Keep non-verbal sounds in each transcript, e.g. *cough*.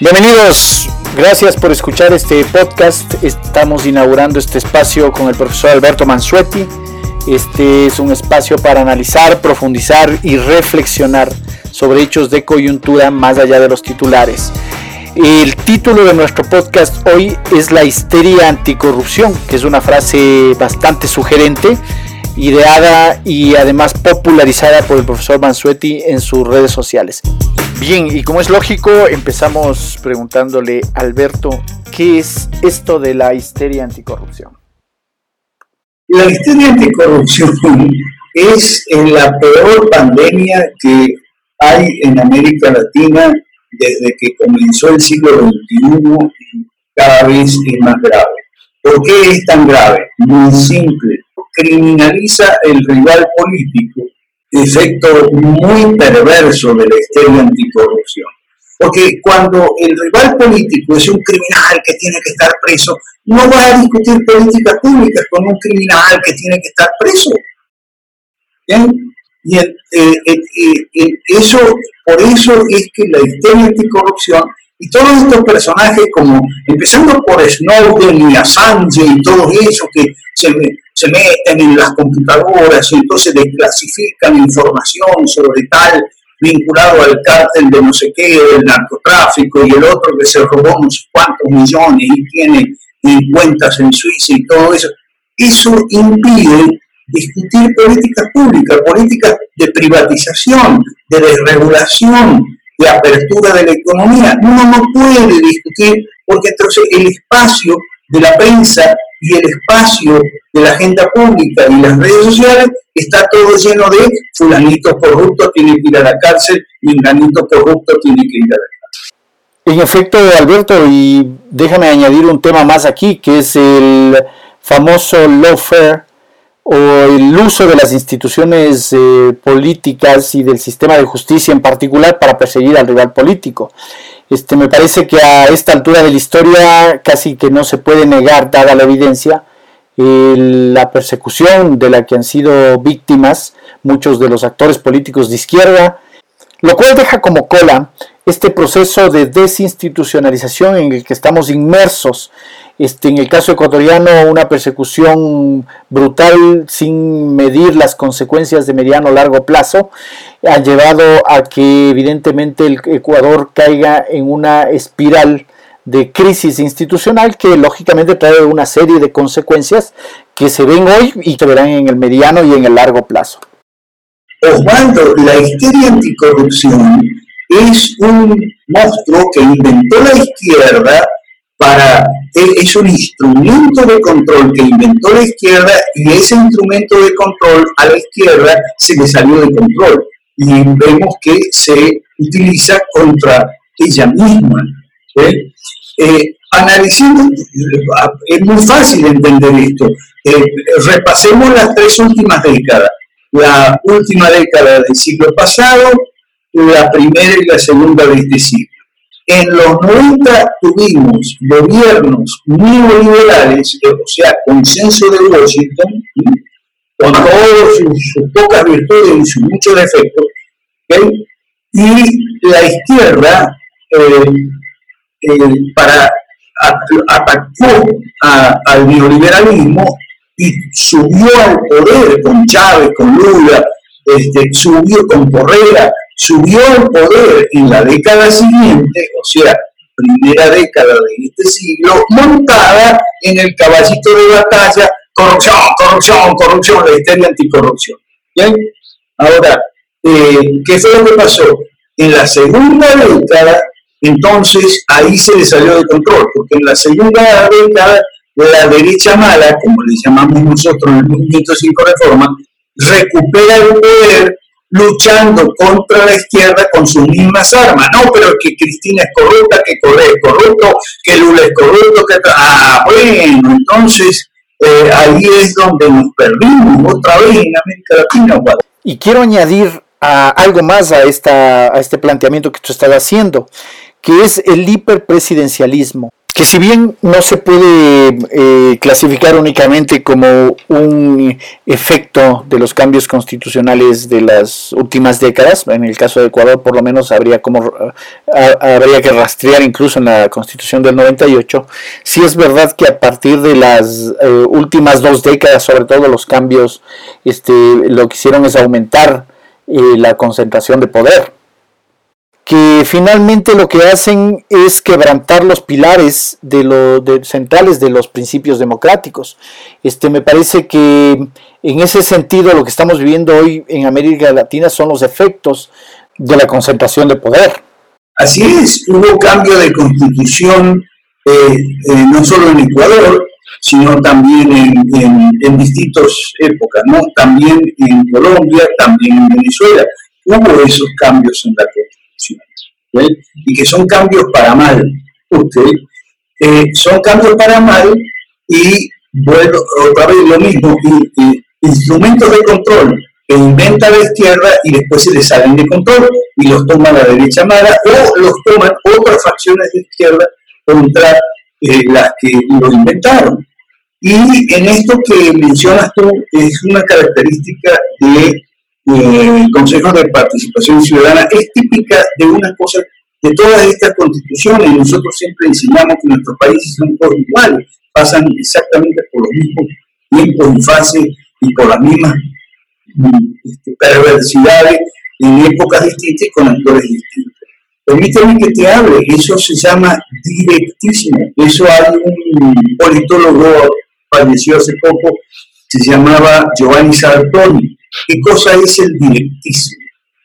Bienvenidos, gracias por escuchar este podcast. Estamos inaugurando este espacio con el profesor Alberto Mansuetti. Este es un espacio para analizar, profundizar y reflexionar sobre hechos de coyuntura más allá de los titulares. El título de nuestro podcast hoy es La histeria anticorrupción, que es una frase bastante sugerente, ideada y además popularizada por el profesor Mansuetti en sus redes sociales. Bien, y como es lógico, empezamos preguntándole, Alberto, ¿qué es esto de la histeria anticorrupción? La histeria anticorrupción es la peor pandemia que hay en América Latina desde que comenzó el siglo XXI y cada vez es más grave. ¿Por qué es tan grave? Muy simple. Criminaliza el rival político efecto muy perverso de la histeria anticorrupción. Porque cuando el rival político es un criminal que tiene que estar preso, no va a discutir políticas públicas con un criminal que tiene que estar preso. ¿Bien? Y eh, eh, eh, eso, por eso es que la histeria anticorrupción y todos estos personajes, como empezando por Snowden y Assange y todos esos que se, se meten en las computadoras y entonces desclasifican información sobre tal vinculado al cártel de no sé qué, del narcotráfico, y el otro que se robó unos cuantos millones y tiene cuentas en Suiza y todo eso. Eso impide discutir políticas públicas, políticas de privatización, de desregulación, de apertura de la economía. Uno no puede discutir porque entonces el espacio de la prensa y el espacio de la agenda pública y las redes sociales está todo lleno de fulanito corrupto tiene que ir a la cárcel, menganito corrupto tiene que ir a la cárcel. En efecto, Alberto, y déjame añadir un tema más aquí, que es el famoso lawfare o el uso de las instituciones eh, políticas y del sistema de justicia en particular para perseguir al rival político. Este, me parece que a esta altura de la historia casi que no se puede negar, dada la evidencia, la persecución de la que han sido víctimas muchos de los actores políticos de izquierda, lo cual deja como cola este proceso de desinstitucionalización en el que estamos inmersos. Este, en el caso ecuatoriano, una persecución brutal sin medir las consecuencias de mediano o largo plazo ha llevado a que evidentemente el Ecuador caiga en una espiral de crisis institucional que lógicamente trae una serie de consecuencias que se ven hoy y que verán en el mediano y en el largo plazo. Osvaldo, la histeria anticorrupción es un monstruo que inventó la izquierda para, es un instrumento de control que inventó la izquierda y ese instrumento de control a la izquierda se le salió de control y vemos que se utiliza contra ella misma. Eh, analizando, es muy fácil entender esto. Eh, repasemos las tres últimas décadas. La última década del siglo pasado, la primera y la segunda de este siglo. En los 90 tuvimos gobiernos neoliberales, o sea, consenso de Washington, con todas sus, pocas virtudes y sus muchos defectos, y la izquierda, eh, eh, para atacó al neoliberalismo y subió al poder con Chávez, con Lula, este, subió con Correa, subió al poder en la década siguiente, o sea, primera década de este siglo, montada en el caballito de batalla, corrupción, corrupción, corrupción, la histeria anticorrupción. ¿Bien? Ahora, eh, ¿qué fue lo que pasó? En la segunda década, entonces ahí se le salió de control, porque en la segunda década la derecha mala, como le llamamos nosotros en el movimiento Cinco Reforma, recupera el poder luchando contra la izquierda con sus mismas armas. No, pero que Cristina es corrupta, que Correa es corrupto, que Lula es corrupto, que... Ah, bueno, entonces eh, ahí es donde nos perdimos otra vez en América Latina. Y quiero añadir algo más a, esta, a este planteamiento que tú estás haciendo, que es el hiperpresidencialismo. Que si bien no se puede eh, clasificar únicamente como un efecto de los cambios constitucionales de las últimas décadas, en el caso de Ecuador por lo menos habría, como, habría que rastrear incluso en la constitución del 98, sí es verdad que a partir de las eh, últimas dos décadas, sobre todo los cambios, este, lo que hicieron es aumentar eh, la concentración de poder que finalmente lo que hacen es quebrantar los pilares de lo, centrales de los principios democráticos. Este, me parece que en ese sentido lo que estamos viviendo hoy en América Latina son los efectos de la concentración de poder. Así es, hubo cambio de constitución eh, eh, no solo en Ecuador, sino también en, en distintas épocas, ¿no? también en Colombia, también en Venezuela. Hubo esos cambios en la constitución y que son cambios para mal. Eh, son cambios para mal y, bueno, otra vez lo mismo, instrumentos de control que inventa la izquierda y después se les salen de control y los toma la derecha mala o los toman otras facciones de izquierda contra eh, las que lo inventaron. Y en esto que mencionas tú es una característica de eh, consejos de participación ciudadana es típica de una cosa, de todas estas constituciones. Nosotros siempre enseñamos que nuestros países son todos iguales, pasan exactamente por los mismos tiempos y fases y por las mismas este, perversidades en épocas distintas y con actores distintos. Permíteme que te hable, eso se llama directísimo. Eso hay un politólogo, falleció hace poco, se llamaba Giovanni Sartori, ¿Qué cosa es el directismo?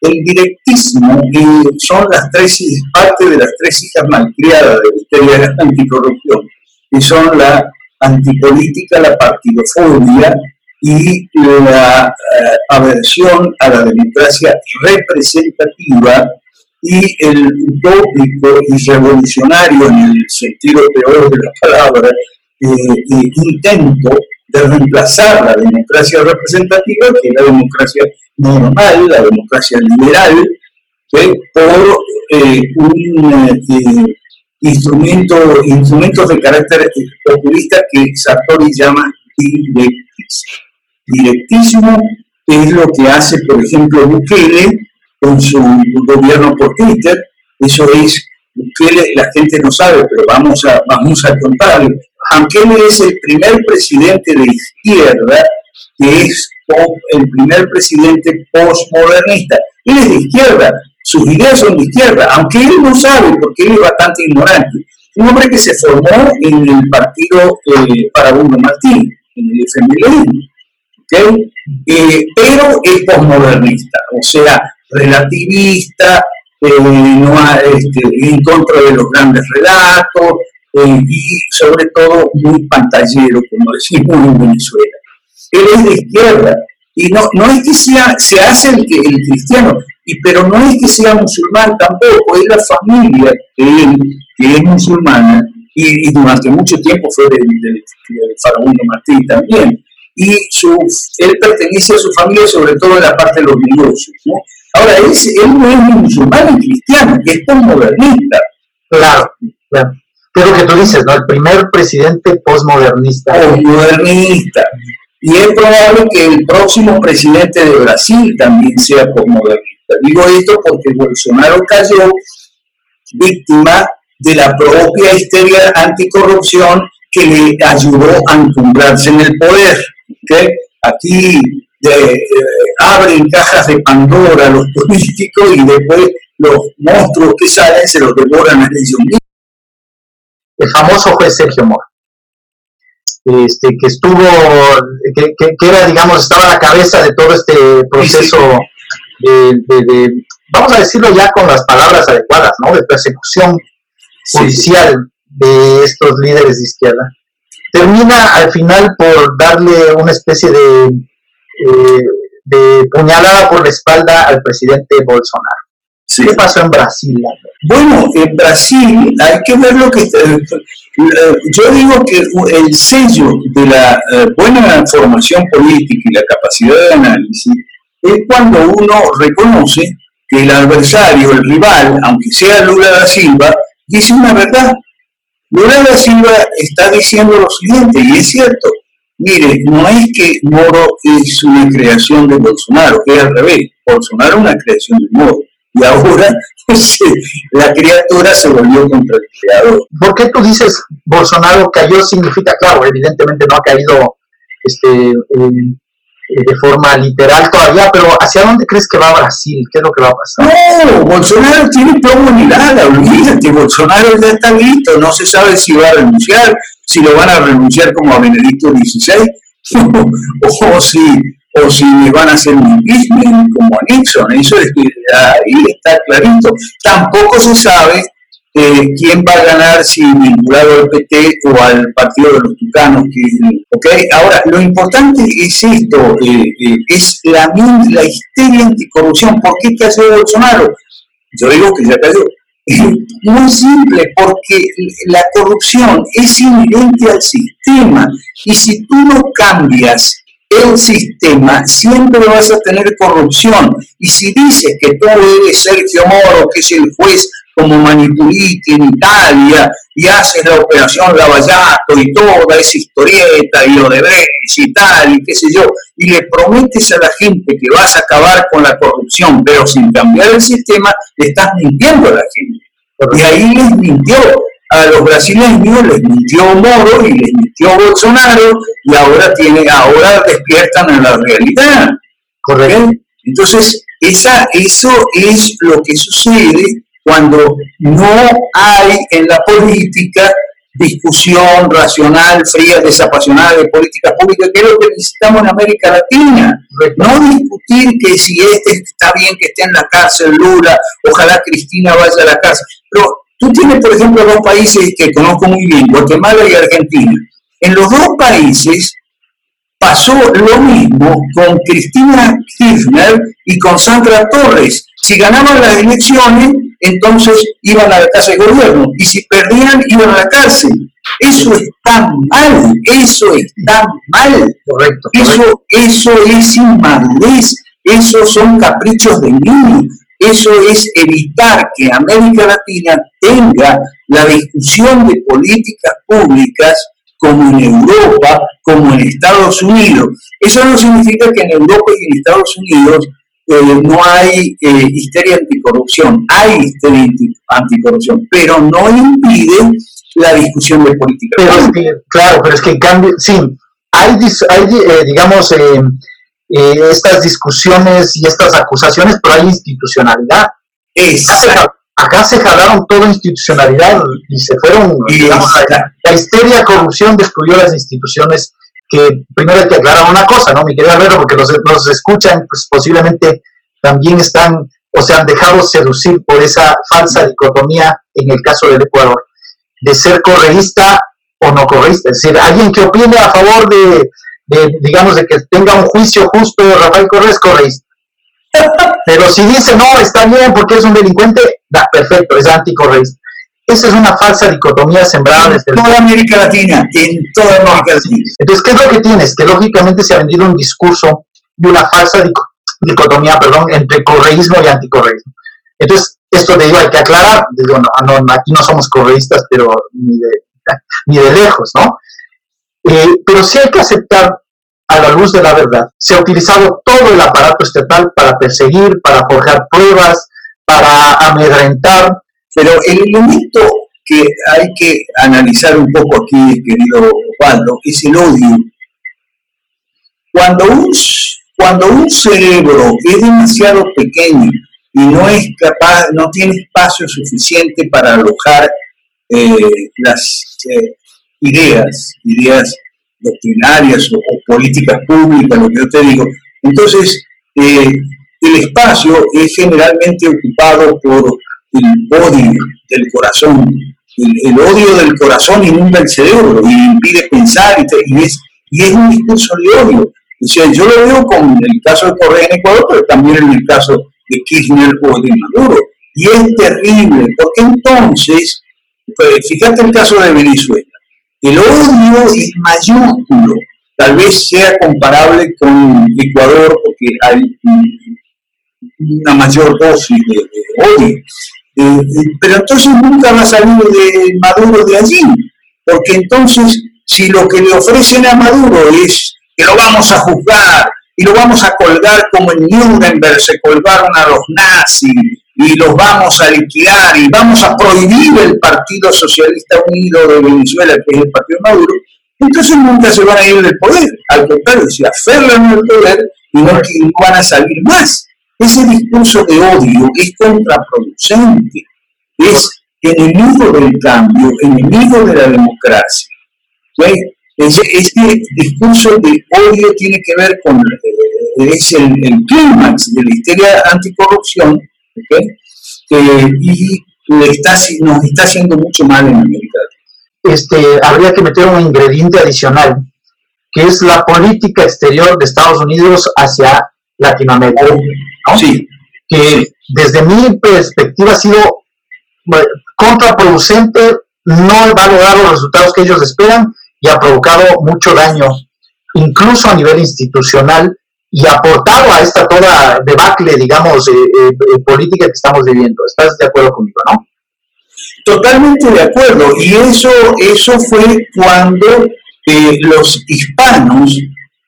El directismo eh, son las tres, parte de las tres hijas malcriadas de la historia de la anticorrupción, que son la antipolítica, la partidofobia y la eh, aversión a la democracia representativa y el utópico y revolucionario en el sentido peor de la palabra, eh, intento de reemplazar la democracia representativa, que es la democracia normal, la democracia liberal, por eh, un eh, instrumento, instrumentos de carácter populista que Sartori llama directismo. Directísimo es lo que hace, por ejemplo, Bukele con su gobierno por Twitter. Eso es, Bukele, la gente no sabe, pero vamos a, vamos a contarlo aunque él es el primer presidente de izquierda, que es el primer presidente postmodernista. Él es de izquierda, sus ideas son de izquierda, aunque él no sabe, porque él es bastante ignorante. Un hombre que se formó en el partido eh, Farabundo Martín, en el FMLN, eh, pero es postmodernista, o sea, relativista, eh, no este, en contra de los grandes relatos, y sobre todo muy pantallero, como decimos en Venezuela. Él es de izquierda y no, no es que sea, se hace el, el cristiano, y, pero no es que sea musulmán tampoco, es la familia que él, que es musulmana y, durante mucho tiempo fue del, del, faraón Martín también. Y su, él pertenece a su familia, sobre todo en la parte de los negocios. ¿no? Ahora, él, él no es ni musulmán ni cristiano, es tan modernista. Claro, claro es lo que tú dices, ¿no? El primer presidente postmodernista. Postmodernista. Y es probable que el próximo presidente de Brasil también sea postmodernista. Digo esto porque Bolsonaro cayó víctima de la propia histeria anticorrupción que le ayudó a encumbrarse en el poder. ¿okay? Aquí eh, abren cajas de Pandora los políticos y después los monstruos que salen se los devoran a ellos mismos el famoso juez Sergio Mora, este, que estuvo, que, era, digamos, estaba a la cabeza de todo este proceso de, vamos a decirlo ya con las palabras adecuadas, ¿no? De persecución judicial de estos líderes de izquierda. Termina al final por darle una especie de, eh, de puñalada por la espalda al presidente Bolsonaro. ¿Qué pasó en Brasil? Bueno, en Brasil hay que ver lo que... Eh, yo digo que el sello de la eh, buena formación política y la capacidad de análisis es cuando uno reconoce que el adversario, el rival, aunque sea Lula da Silva, dice una verdad. Lula da Silva está diciendo lo siguiente, y es cierto, mire, no es que Moro es una creación de Bolsonaro, es al revés, Bolsonaro es una creación de Moro, y ahora *laughs* la criatura se volvió contra el creador. ¿Por qué tú dices Bolsonaro cayó? Significa, claro, evidentemente no ha caído este, eh, de forma literal todavía, pero ¿hacia dónde crees que va Brasil? ¿Qué es lo que va a pasar? No, Bolsonaro tiene plomo en nada, olvídate, Bolsonaro ya está listo, no se sabe si va a renunciar, si lo van a renunciar como a Benedicto XVI, *laughs* o si o si le van a hacer un impeachment como a Nixon, eso es, ahí está clarito. Tampoco se sabe eh, quién va a ganar si vinculado al PT o al Partido de los Tucanos. Que, Ahora, lo importante es esto, eh, eh, es la, la histeria anticorrupción. ¿Por qué cayó Bolsonaro? Yo digo que ya cayó. *laughs* Muy simple, porque la corrupción es inherente al sistema y si tú no cambias el sistema, siempre vas a tener corrupción. Y si dices que tú eres Sergio Moro, que es el juez como Manipuliti en Italia, y haces la operación Lavallato y toda esa historieta y lo de y tal, y qué sé yo, y le prometes a la gente que vas a acabar con la corrupción, pero sin cambiar el sistema, le estás mintiendo a la gente. Y ahí les mintió a los brasileños les mintió Moro y les mintió Bolsonaro y ahora tiene, ahora despiertan en la realidad. ¿Correcto? Entonces, esa, eso es lo que sucede cuando no hay en la política discusión racional, fría, desapasionada de política pública, que es lo que necesitamos en América Latina. No discutir que si este está bien que esté en la cárcel Lula, ojalá Cristina vaya a la cárcel. Pero Tú tienes, por ejemplo, dos países que conozco muy bien, Guatemala y Argentina. En los dos países pasó lo mismo con Cristina Kirchner y con Sandra Torres. Si ganaban las elecciones, entonces iban a la casa de gobierno y si perdían, iban a la cárcel. Eso está mal, eso está mal. Correcto. Eso, eso es inmadurez, esos son caprichos de niños. Eso es evitar que América Latina tenga la discusión de políticas públicas como en Europa, como en Estados Unidos. Eso no significa que en Europa y en Estados Unidos eh, no hay eh, histeria anticorrupción, hay histeria anticorrupción, pero no impide la discusión de políticas públicas. claro, pero es que en cambio, sí, hay, hay eh, digamos, estas discusiones y estas acusaciones, pero hay institucionalidad. Acá se jalaron toda institucionalidad y se fueron, digamos, la, histeria, corrupción destruyó las instituciones que primero hay que aclarar una cosa, ¿no? Mi querido Alberto, porque los, los escuchan, pues posiblemente también están o se han dejado seducir por esa falsa dicotomía en el caso del Ecuador, de ser correísta o no correísta. Es decir, alguien que opine a favor de, digamos, de que tenga un juicio justo de Rafael Correa Correísta. Pero si dice, no, está bien porque es un delincuente, da, perfecto, es anticorreísta. Esa es una falsa dicotomía sembrada desde toda América Latina, en toda América Latina. Entonces, ¿qué es lo que tienes? Que lógicamente se ha vendido un discurso de una falsa dicotomía, perdón, entre correísmo y anticorreísmo. Entonces, esto de digo, hay que aclarar, digo, no, no, aquí no somos correístas, pero ni de, *laughs* ni de lejos, ¿no? Eh, pero sí hay que aceptar a la luz de la verdad. Se ha utilizado todo el aparato estatal para perseguir, para forjar pruebas, para amedrentar. Pero el elemento que hay que analizar un poco aquí, querido Osvaldo, es el odio. Cuando un, cuando un cerebro es demasiado pequeño y no es capaz, no tiene espacio suficiente para alojar eh, las eh, ideas, ideas doctrinarias o, políticas públicas, lo que yo te digo. Entonces, eh, el espacio es generalmente ocupado por el odio del corazón. El, odio del corazón inunda el cerebro y impide pensar y, es, y es un discurso de odio. O sea, yo lo veo con el caso de Correa en Ecuador, pero también en el caso de Kirchner o de Maduro. Y es terrible, porque entonces, pues, fíjate el caso de Venezuela. El odio es mayúsculo, tal vez sea comparable con Ecuador porque hay una mayor dosis de, odio. Eh, pero entonces nunca va a salir de Maduro de allí, porque entonces si lo que le ofrecen a Maduro es que lo vamos a juzgar y lo vamos a colgar como en Nuremberg se colgaron a los nazis y los vamos a liquidar y vamos a prohibir el Partido Socialista Unido de Venezuela, que es el Partido Maduro, entonces nunca se van a ir del poder. Al contrario, se aferran al poder y no, van a salir más. Ese discurso de odio es contraproducente, es enemigo del cambio, enemigo de la democracia. Ese, discurso de odio tiene que ver con, eh, es el, clímax de la histeria anticorrupción, y está, nos está haciendo mucho mal en América este, habría que meter un ingrediente adicional, que es la política exterior de Estados Unidos hacia Latinoamérica. Sí. Que desde mi perspectiva ha sido contraproducente, no va a lograr los resultados que ellos esperan y ha provocado mucho daño, incluso a nivel institucional, y aportado a esta toda debacle, digamos, eh, eh, eh, política que estamos viviendo. ¿Estás de acuerdo conmigo, no? Totalmente de acuerdo. Y eso, eso fue cuando los hispanos,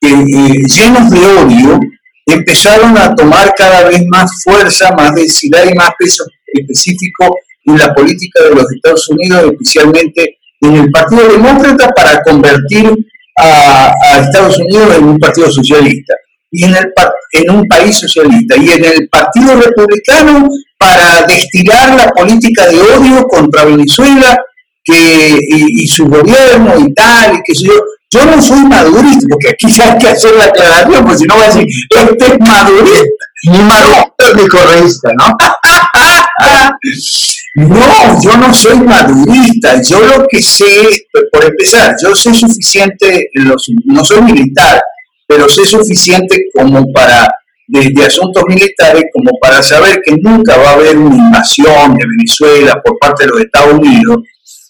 llenos de odio, empezaron a tomar cada vez más fuerza, más densidad y más peso específico en la política de los Estados Unidos, especialmente en el Partido Demócrata, para convertir a, a Estados Unidos en un partido socialista y en, el, en un país socialista y en el Partido Republicano para destilar la política de odio contra Venezuela que, y, su gobierno y tal, y que yo. Yo no soy madurista, porque aquí *laughs* hay que hacer la aclaración, porque si no va a decir, este es madurista. Ni madurista ni correísta, ¿no? *laughs* no, yo no soy madurista. Yo lo que sé, por empezar, yo sé suficiente, no soy militar, pero sé suficiente como para, desde asuntos militares, como para saber que nunca va a haber una invasión de Venezuela por parte de los Estados Unidos,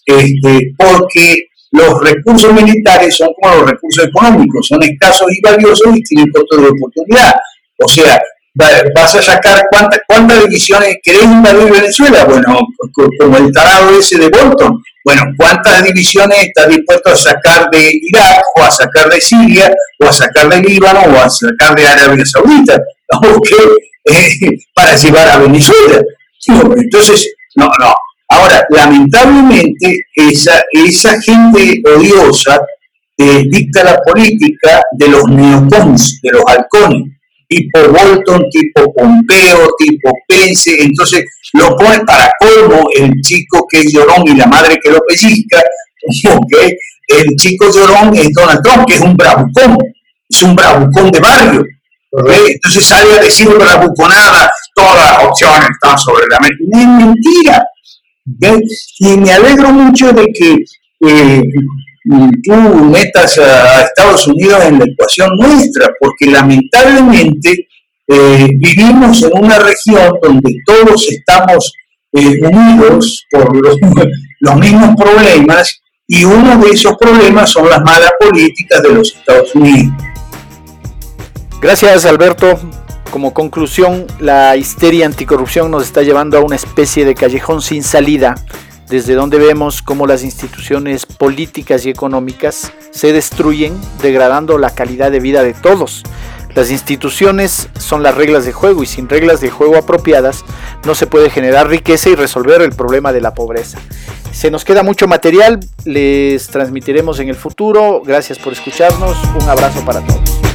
este, porque los recursos militares son como los recursos económicos, son escasos y valiosos y tienen costo de oportunidad. O sea, vas a sacar cuántas cuántas divisiones querés invadir Venezuela, bueno, como el tarado ese de Bolton, bueno, ¿cuántas divisiones está dispuesto a sacar de Irak o a sacar de Siria o a sacar de Líbano o a sacar de Arabia Saudita? *laughs* Eh, *laughs* para llevar a Venezuela. Entonces, no, no. Ahora, lamentablemente, esa, esa gente odiosa eh, dicta la política de los neocons, de los halcones tipo Bolton, tipo Pompeo, tipo Pence, entonces lo pone para colmo el chico que es llorón y la madre que lo pellizca, *laughs* ¿okay? el chico llorón es Donald Trump, que es un bravucón, es un bravucón de barrio. Entonces sale a decir bravuconada, todas las opciones están sobre la mesa. Es mentira. Y me alegro mucho de que eh, tú metas a Estados Unidos en la ecuación nuestra, porque lamentablemente eh, vivimos en una región donde todos estamos eh, unidos por los, *laughs* los, mismos problemas y uno de esos problemas son las malas políticas de los Estados Unidos. Gracias Alberto. Como conclusión, la histeria anticorrupción nos está llevando a una especie de callejón sin salida desde donde vemos cómo las instituciones políticas y económicas se destruyen, degradando la calidad de vida de todos. Las instituciones son las reglas de juego y sin reglas de juego apropiadas no se puede generar riqueza y resolver el problema de la pobreza. Se nos queda mucho material, les transmitiremos en el futuro. Gracias por escucharnos. Un abrazo para todos.